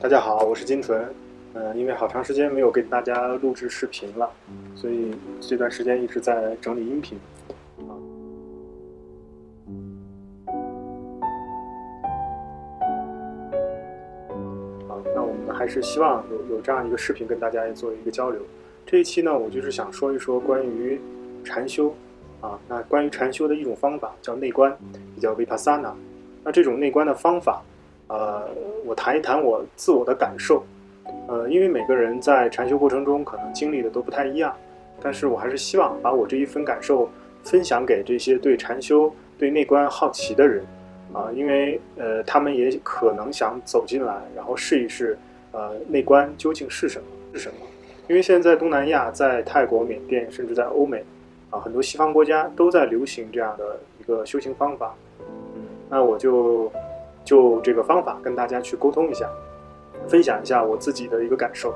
大家好，我是金纯。嗯、因为好长时间没有给大家录制视频了，所以这段时间一直在整理音频。啊，好，那我们还是希望有有这样一个视频跟大家做一个交流。这一期呢，我就是想说一说关于禅修啊，那关于禅修的一种方法叫内观，也叫 vipassana。那这种内观的方法，呃，我谈一谈我自我的感受。呃，因为每个人在禅修过程中可能经历的都不太一样，但是我还是希望把我这一份感受分享给这些对禅修、对内观好奇的人，啊，因为呃，他们也可能想走进来，然后试一试，呃，内观究竟是什么？是什么？因为现在东南亚，在泰国、缅甸，甚至在欧美，啊，很多西方国家都在流行这样的一个修行方法，嗯，那我就就这个方法跟大家去沟通一下。分享一下我自己的一个感受。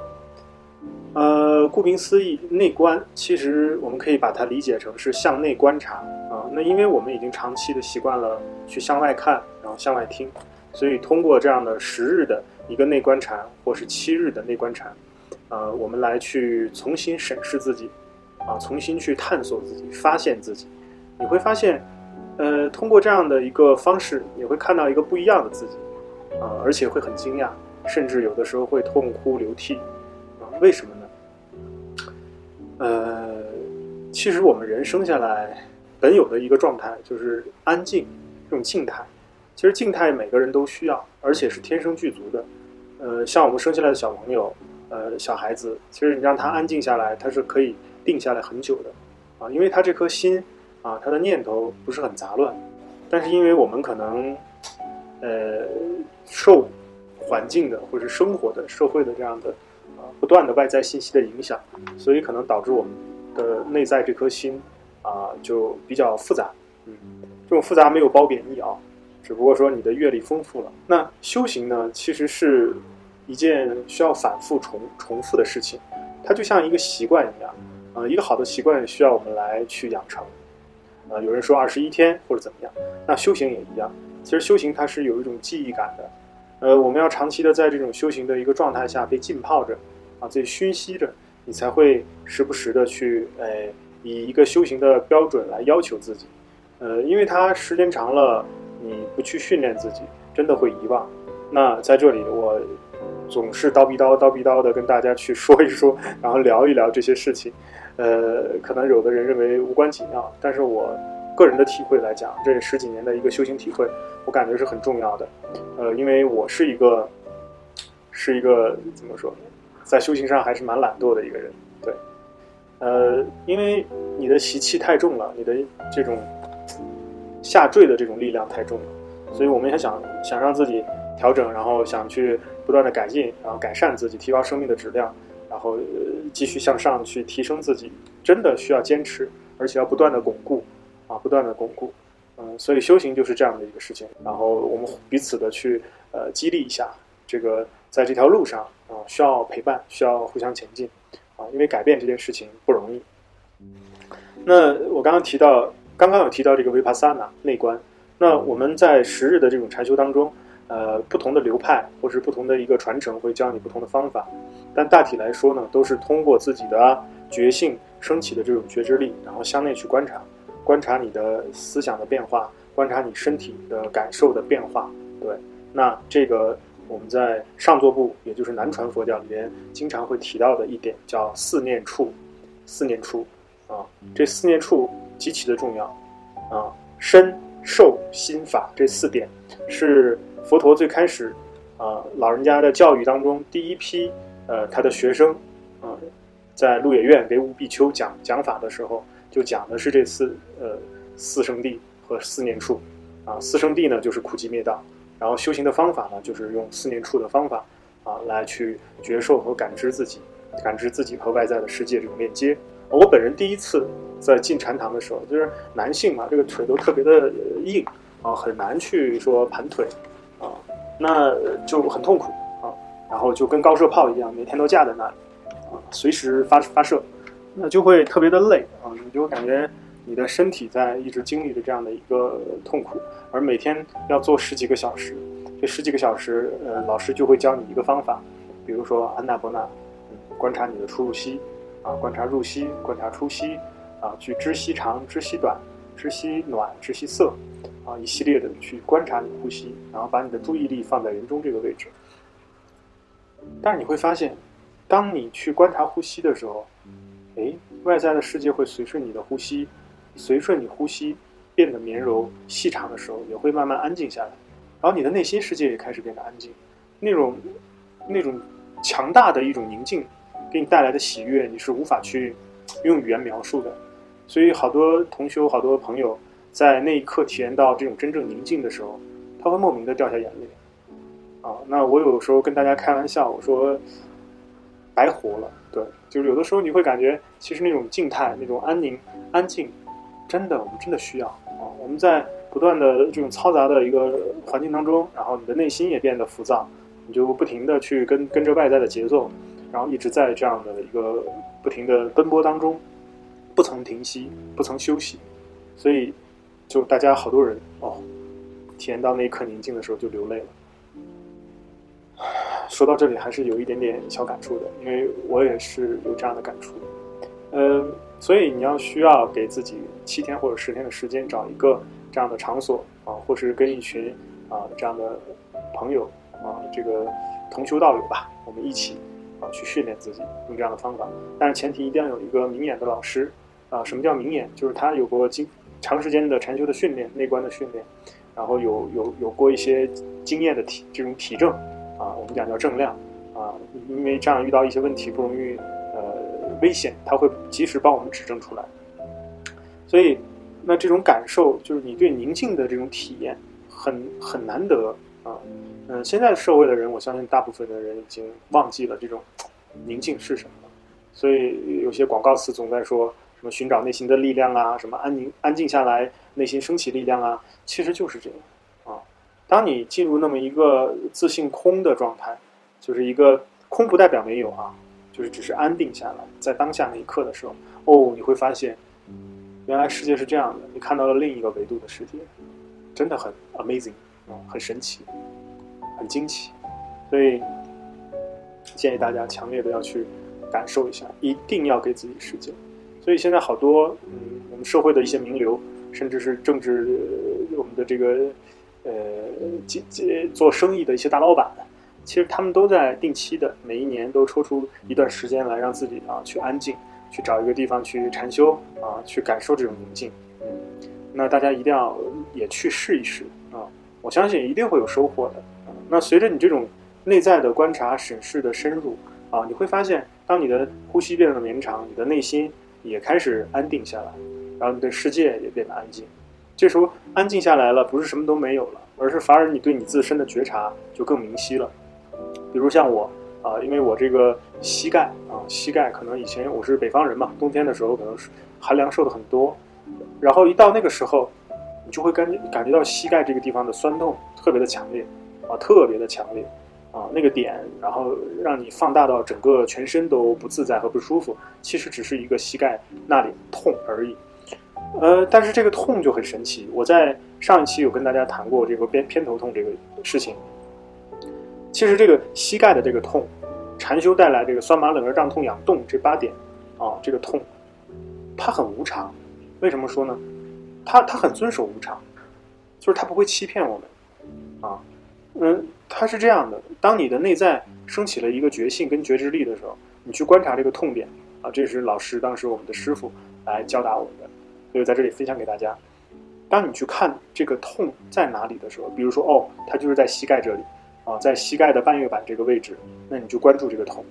呃，顾名思义，内观其实我们可以把它理解成是向内观察啊。那因为我们已经长期的习惯了去向外看，然后向外听，所以通过这样的十日的一个内观禅，或是七日的内观禅，呃，我们来去重新审视自己，啊，重新去探索自己，发现自己。你会发现，呃，通过这样的一个方式，你会看到一个不一样的自己，啊，而且会很惊讶。甚至有的时候会痛哭流涕，啊，为什么呢？呃，其实我们人生下来本有的一个状态就是安静，这种静态。其实静态每个人都需要，而且是天生具足的。呃，像我们生下来的小朋友，呃，小孩子，其实你让他安静下来，他是可以定下来很久的，啊，因为他这颗心啊，他的念头不是很杂乱。但是因为我们可能，呃，受环境的，或者是生活的、社会的这样的，啊，不断的外在信息的影响，所以可能导致我们的内在这颗心，啊，就比较复杂。嗯，这种复杂没有褒贬义啊，只不过说你的阅历丰富了。那修行呢，其实是一件需要反复重重复的事情，它就像一个习惯一样，啊，一个好的习惯需要我们来去养成。啊，有人说二十一天或者怎么样，那修行也一样。其实修行它是有一种记忆感的。呃，我们要长期的在这种修行的一个状态下被浸泡着，啊，被熏吸着，你才会时不时的去，呃，以一个修行的标准来要求自己，呃，因为它时间长了，你不去训练自己，真的会遗忘。那在这里，我总是叨逼叨叨逼叨的跟大家去说一说，然后聊一聊这些事情，呃，可能有的人认为无关紧要，但是我个人的体会来讲，这十几年的一个修行体会。我感觉是很重要的，呃，因为我是一个，是一个怎么说，在修行上还是蛮懒惰的一个人，对，呃，因为你的习气太重了，你的这种下坠的这种力量太重了，所以我们也想想让自己调整，然后想去不断的改进，然后改善自己，提高生命的质量，然后继续向上去提升自己，真的需要坚持，而且要不断的巩固，啊，不断的巩固。嗯，所以修行就是这样的一个事情，然后我们彼此的去呃激励一下，这个在这条路上啊需要陪伴，需要互相前进啊，因为改变这件事情不容易。那我刚刚提到，刚刚有提到这个 vipassana 内观，那我们在十日的这种禅修当中，呃，不同的流派或是不同的一个传承会教你不同的方法，但大体来说呢，都是通过自己的觉性升起的这种觉知力，然后向内去观察。观察你的思想的变化，观察你身体的感受的变化。对，那这个我们在上座部，也就是南传佛教里边经常会提到的一点，叫四念处。四念处啊，这四念处极其的重要啊。身、受、心、法这四点是佛陀最开始啊老人家的教育当中第一批呃他的学生啊，在鹿野苑给五比丘讲讲法的时候。就讲的是这四呃四圣地和四念处，啊四圣地呢就是苦集灭道，然后修行的方法呢就是用四念处的方法啊来去觉受和感知自己，感知自己和外在的世界这种链接。我本人第一次在进禅堂的时候，就是男性嘛，这个腿都特别的硬啊，很难去说盘腿，那就很痛苦啊，然后就跟高射炮一样，每天都架在那里啊，随时发发射。那就会特别的累啊，你就感觉你的身体在一直经历着这样的一个痛苦，而每天要做十几个小时，这十几个小时，呃，老师就会教你一个方法，比如说安娜波纳，嗯，观察你的出入息，啊，观察入息，观察出息，啊，去知息长，知息短，知息暖，知息色，啊，一系列的去观察你呼吸，然后把你的注意力放在人中这个位置。但是你会发现，当你去观察呼吸的时候，哎，外在的世界会随顺你的呼吸，随顺你呼吸变得绵柔细长的时候，也会慢慢安静下来。然后你的内心世界也开始变得安静，那种那种强大的一种宁静，给你带来的喜悦，你是无法去用语言描述的。所以，好多同学、好多朋友在那一刻体验到这种真正宁静的时候，他会莫名的掉下眼泪。啊，那我有时候跟大家开玩笑，我说白活了。对，就是有的时候你会感觉，其实那种静态、那种安宁、安静，真的，我们真的需要啊。我们在不断的这种嘈杂的一个环境当中，然后你的内心也变得浮躁，你就不停的去跟跟着外在的节奏，然后一直在这样的一个不停的奔波当中，不曾停息，不曾休息，所以就大家好多人哦，体验到那一刻宁静的时候就流泪了。说到这里，还是有一点点小感触的，因为我也是有这样的感触。嗯，所以你要需要给自己七天或者十天的时间，找一个这样的场所啊，或是跟一群啊这样的朋友啊，这个同修道友吧，我们一起啊去训练自己，用这样的方法。但是前提一定要有一个明眼的老师啊。什么叫明眼？就是他有过经长时间的禅修的训练、内观的训练，然后有有有过一些经验的体这种体证。啊，我们讲叫正量，啊，因为这样遇到一些问题不容易，呃，危险，他会及时帮我们指正出来。所以，那这种感受就是你对宁静的这种体验，很很难得啊。嗯，现在社会的人，我相信大部分的人已经忘记了这种宁静是什么了。所以有些广告词总在说什么寻找内心的力量啊，什么安宁安静下来，内心升起力量啊，其实就是这样啊。当你进入那么一个自信空的状态，就是一个空，不代表没有啊，就是只是安定下来，在当下那一刻的时候，哦，你会发现，原来世界是这样的，你看到了另一个维度的世界，真的很 amazing 啊，很神奇，很惊奇，所以建议大家强烈的要去感受一下，一定要给自己时间。所以现在好多嗯，我们社会的一些名流，甚至是政治，我们的这个。呃，接接做生意的一些大老板，其实他们都在定期的每一年都抽出一段时间来让自己啊去安静，去找一个地方去禅修啊，去感受这种宁静。嗯，那大家一定要也去试一试啊，我相信一定会有收获的。那随着你这种内在的观察、审视的深入啊，你会发现，当你的呼吸变得绵长，你的内心也开始安定下来，然后你的世界也变得安静。这时候安静下来了，不是什么都没有了，而是反而你对你自身的觉察就更明晰了。比如像我啊，因为我这个膝盖啊，膝盖可能以前我是北方人嘛，冬天的时候可能是寒凉受的很多，然后一到那个时候，你就会感感觉到膝盖这个地方的酸痛特别的强烈啊，特别的强烈啊，那个点，然后让你放大到整个全身都不自在和不舒服，其实只是一个膝盖那里痛而已。呃，但是这个痛就很神奇。我在上一期有跟大家谈过这个偏偏头痛这个事情。其实这个膝盖的这个痛，禅修带来这个酸麻冷热胀痛痒动这八点啊，这个痛，它很无常。为什么说呢？它它很遵守无常，就是它不会欺骗我们啊。嗯，它是这样的。当你的内在升起了一个觉性跟觉知力的时候，你去观察这个痛点啊，这是老师当时我们的师傅来教导我们的。所以在这里分享给大家，当你去看这个痛在哪里的时候，比如说哦，它就是在膝盖这里，啊，在膝盖的半月板这个位置，那你就关注这个痛，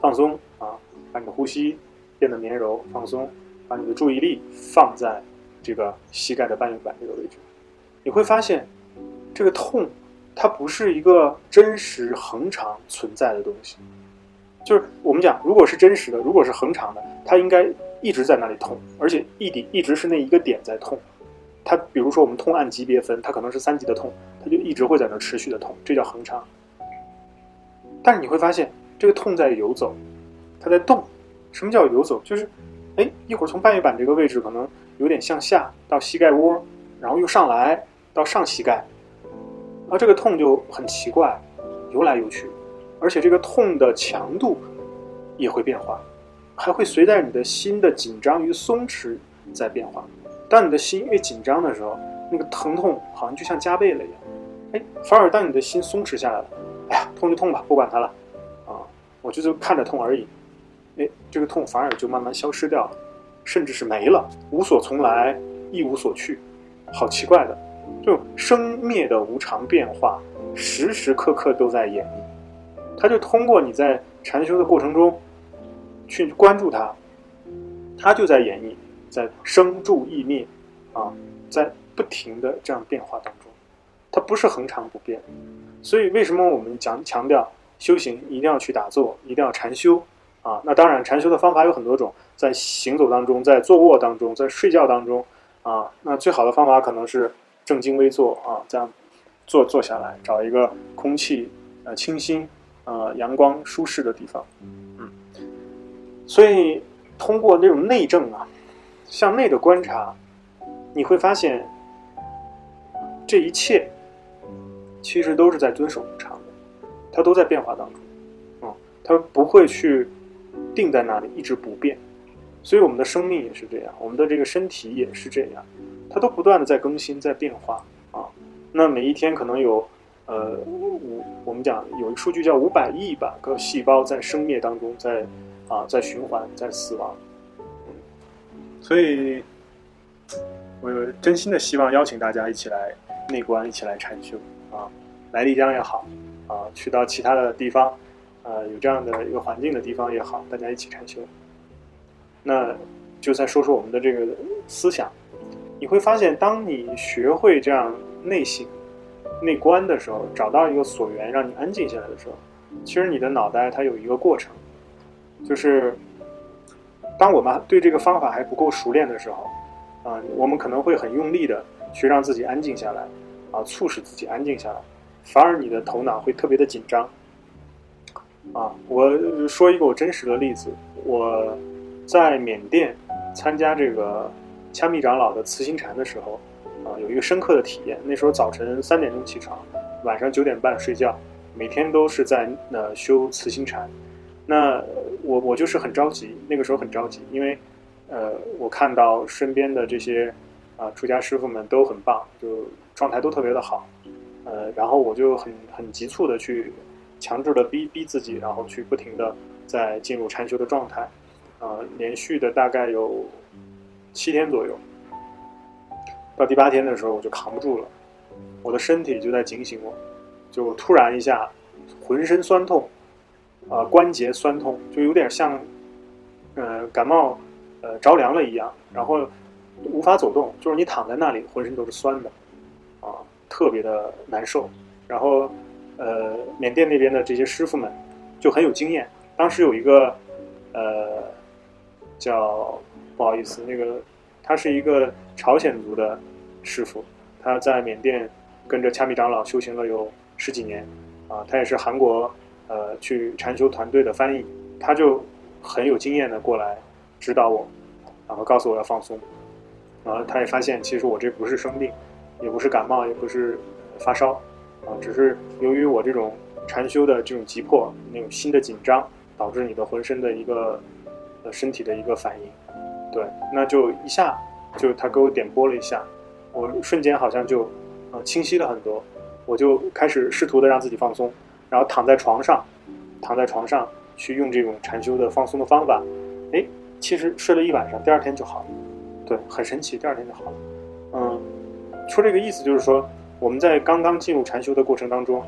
放松啊，把你的呼吸变得绵柔，放松，把你的注意力放在这个膝盖的半月板这个位置，你会发现，这个痛它不是一个真实恒常存在的东西，就是我们讲，如果是真实的，如果是恒常的，它应该。一直在那里痛，而且一点一直是那一个点在痛。它比如说我们痛按级别分，它可能是三级的痛，它就一直会在那持续的痛，这叫恒常。但是你会发现这个痛在游走，它在动。什么叫游走？就是哎，一会儿从半月板这个位置可能有点向下到膝盖窝，然后又上来到上膝盖，而，这个痛就很奇怪，游来游去，而且这个痛的强度也会变化，还会随着你的心的紧张与松弛在变化。当你的心越紧张的时候，那个疼痛好像就像加倍了一样。哎，反而当你的心松弛下来了，哎呀，痛就痛吧，不管它了，啊，我就就看着痛而已。哎，这个痛反而就慢慢消失掉了，甚至是没了，无所从来，一无所去，好奇怪的，就生灭的无常变化，时时刻刻都在演绎。他就通过你在禅修的过程中去关注它，它就在演绎，在生住意灭，啊，在不停的这样变化当中，它不是恒常不变。所以为什么我们讲强调修行一定要去打坐，一定要禅修？啊，那当然，禅修的方法有很多种，在行走当中，在坐卧当中，在睡觉当中，啊，那最好的方法可能是正襟危坐啊，这样坐坐下来，找一个空气呃清新呃阳光舒适的地方，嗯，所以通过那种内证啊，向内的观察，你会发现这一切其实都是在遵守无常的，它都在变化当中，嗯，它不会去。定在那里一直不变，所以我们的生命也是这样，我们的这个身体也是这样，它都不断的在更新，在变化啊。那每一天可能有，呃，五我们讲有一个数据叫五百亿吧个细胞在生灭当中，在啊在循环，在死亡。所以，我真心的希望邀请大家一起来内观，一起来禅修啊，来丽江也好啊，去到其他的地方。呃，有这样的一个环境的地方也好，大家一起禅修。那就再说说我们的这个思想，你会发现，当你学会这样内省、内观的时候，找到一个所缘，让你安静下来的时候，其实你的脑袋它有一个过程，就是当我们对这个方法还不够熟练的时候，啊，我们可能会很用力的去让自己安静下来，啊，促使自己安静下来，反而你的头脑会特别的紧张。啊，我说一个我真实的例子，我在缅甸参加这个掐密长老的慈心禅的时候，啊，有一个深刻的体验。那时候早晨三点钟起床，晚上九点半睡觉，每天都是在呃修慈心禅。那我我就是很着急，那个时候很着急，因为呃我看到身边的这些啊出家师傅们都很棒，就状态都特别的好，呃，然后我就很很急促的去。强制的逼逼自己，然后去不停的在进入禅修的状态，啊，连续的大概有七天左右，到第八天的时候我就扛不住了，我的身体就在警醒我，就突然一下浑身酸痛，啊，关节酸痛，就有点像，呃，感冒，呃，着凉了一样，然后无法走动，就是你躺在那里浑身都是酸的，啊，特别的难受，然后。呃，缅甸那边的这些师傅们就很有经验。当时有一个呃叫不好意思，那个他是一个朝鲜族的师傅，他在缅甸跟着掐米长老修行了有十几年啊，他也是韩国呃去禅修团队的翻译，他就很有经验的过来指导我，然后告诉我要放松，然后他也发现其实我这不是生病，也不是感冒，也不是发烧。啊，只是由于我这种禅修的这种急迫，那种心的紧张，导致你的浑身的一个呃身体的一个反应，对，那就一下就他给我点拨了一下，我瞬间好像就呃清晰了很多，我就开始试图的让自己放松，然后躺在床上，躺在床上去用这种禅修的放松的方法，哎，其实睡了一晚上，第二天就好了，对，很神奇，第二天就好了，嗯，说这个意思就是说。我们在刚刚进入禅修的过程当中，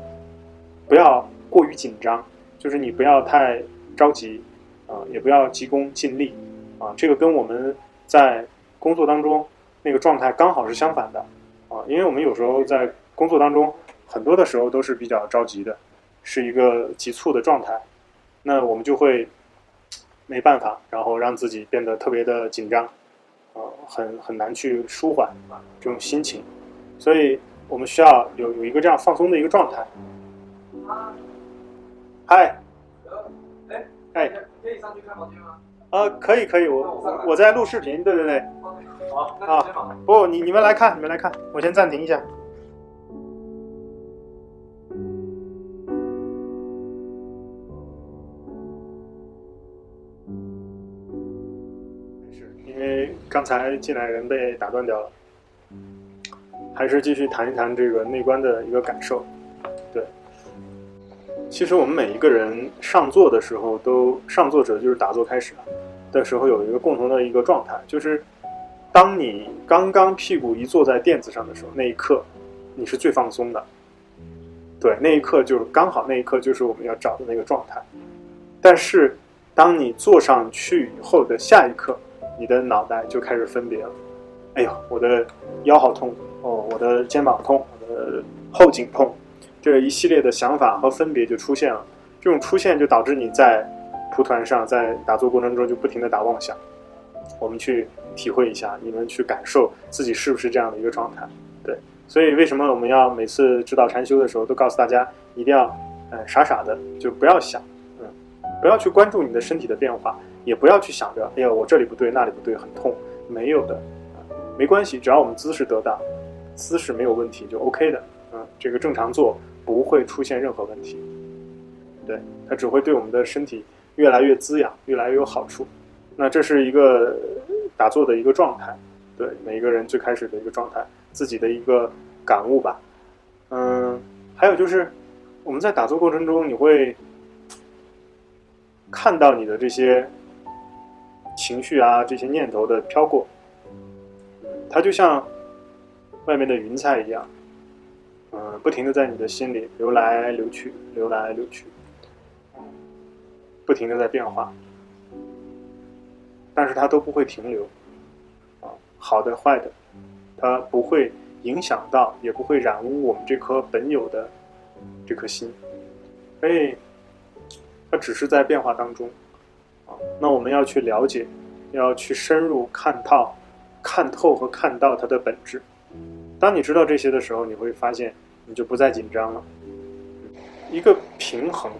不要过于紧张，就是你不要太着急，啊，也不要急功近利，啊，这个跟我们在工作当中那个状态刚好是相反的，啊，因为我们有时候在工作当中很多的时候都是比较着急的，是一个急促的状态，那我们就会没办法，然后让自己变得特别的紧张，啊，很很难去舒缓这种心情，所以。我们需要有有一个这样放松的一个状态。嗨，哎哎，可以上去看房间吗？呃，可以可以，我我在录视频，对对对，好啊，不，你你们来看，你们来看，我先暂停一下。因为刚才进来人被打断掉了，还是继续谈一谈这个内观的一个感受。其实我们每一个人上座的时候，都上座者就是打坐开始的时候有一个共同的一个状态，就是当你刚刚屁股一坐在垫子上的时候，那一刻你是最放松的。对，那一刻就是刚好，那一刻就是我们要找的那个状态。但是当你坐上去以后的下一刻，你的脑袋就开始分别了。哎呦，我的腰好痛哦，我的肩膀痛，我的后颈痛，这一系列的想法和分别就出现了。这种出现就导致你在蒲团上，在打坐过程中就不停的打妄想。我们去体会一下，你们去感受自己是不是这样的一个状态。对，所以为什么我们要每次指导禅修的时候都告诉大家，一定要，呃，傻傻的就不要想，嗯，不要去关注你的身体的变化。也不要去想着，哎呀，我这里不对，那里不对，很痛。没有的，没关系，只要我们姿势得当，姿势没有问题就 OK 的。嗯，这个正常做不会出现任何问题。对，它只会对我们的身体越来越滋养，越来越有好处。那这是一个打坐的一个状态，对每一个人最开始的一个状态，自己的一个感悟吧。嗯，还有就是我们在打坐过程中，你会看到你的这些。情绪啊，这些念头的飘过，它就像外面的云彩一样，嗯，不停的在你的心里流来流去，流来流去，不停的在变化，但是它都不会停留，啊，好的坏的，它不会影响到，也不会染污我们这颗本有的这颗心，所以它只是在变化当中。那我们要去了解，要去深入看透、看透和看到它的本质。当你知道这些的时候，你会发现你就不再紧张了。一个平衡，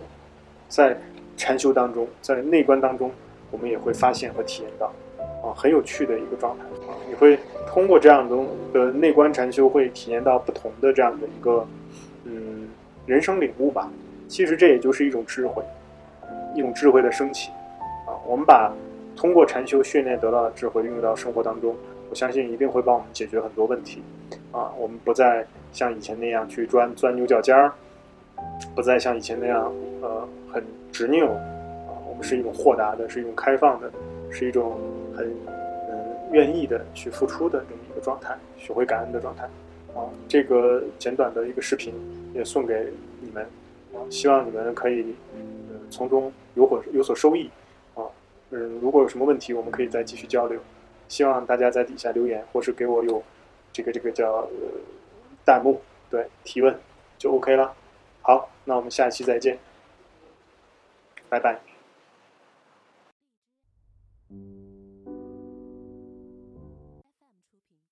在禅修当中，在内观当中，我们也会发现和体验到，啊，很有趣的一个状态。啊，你会通过这样的的内观禅修，会体验到不同的这样的一个，嗯，人生领悟吧。其实这也就是一种智慧，一种智慧的升起啊。我们把通过禅修训练得到的智慧运用到生活当中，我相信一定会帮我们解决很多问题。啊，我们不再像以前那样去钻钻牛角尖儿，不再像以前那样呃很执拗。啊，我们是一种豁达的，是一种开放的，是一种很嗯愿意的去付出的这么一个状态，学会感恩的状态。啊，这个简短的一个视频也送给你们，啊，希望你们可以嗯从中有所有所收益啊。嗯，如果有什么问题，我们可以再继续交流。希望大家在底下留言，或是给我有这个这个叫弹幕，对提问就 OK 了。好，那我们下期再见，拜拜。